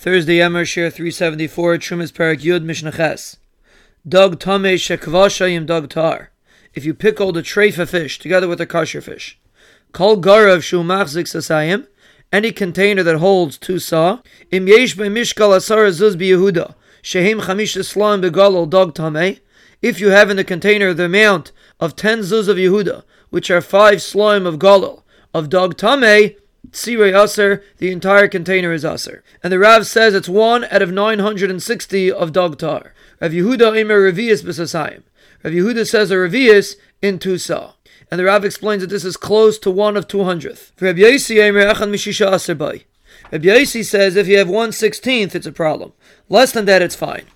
Thursday Yemar Share 374, Trumas Parak Yud Mishnah Dog Tame Shekvashayim Dog Tar. If you pickle the treifa fish together with the kosher fish. Kol Garav Shu Machzik Sasayim. Any container that holds two saw. Im Yesh Be Mishkal Asar Zuz Be Yehuda. Shehim Chamish Islam Begalol Dog Tame. If you have in the container the amount of ten zuz of Yehuda, which are five slime of Galil, of Dog Tame, Tzirei Aser, the entire container is Aser. And the Rav says it's one out of 960 of Dog Tar. Rav Yehuda Imer Revius B'Sasayim. Rav Yehuda says a Revius in two. And the Rav explains that this is close to one of 200th. Rav Echan Mishisha says if you have one sixteenth, it's a problem. Less than that, it's fine.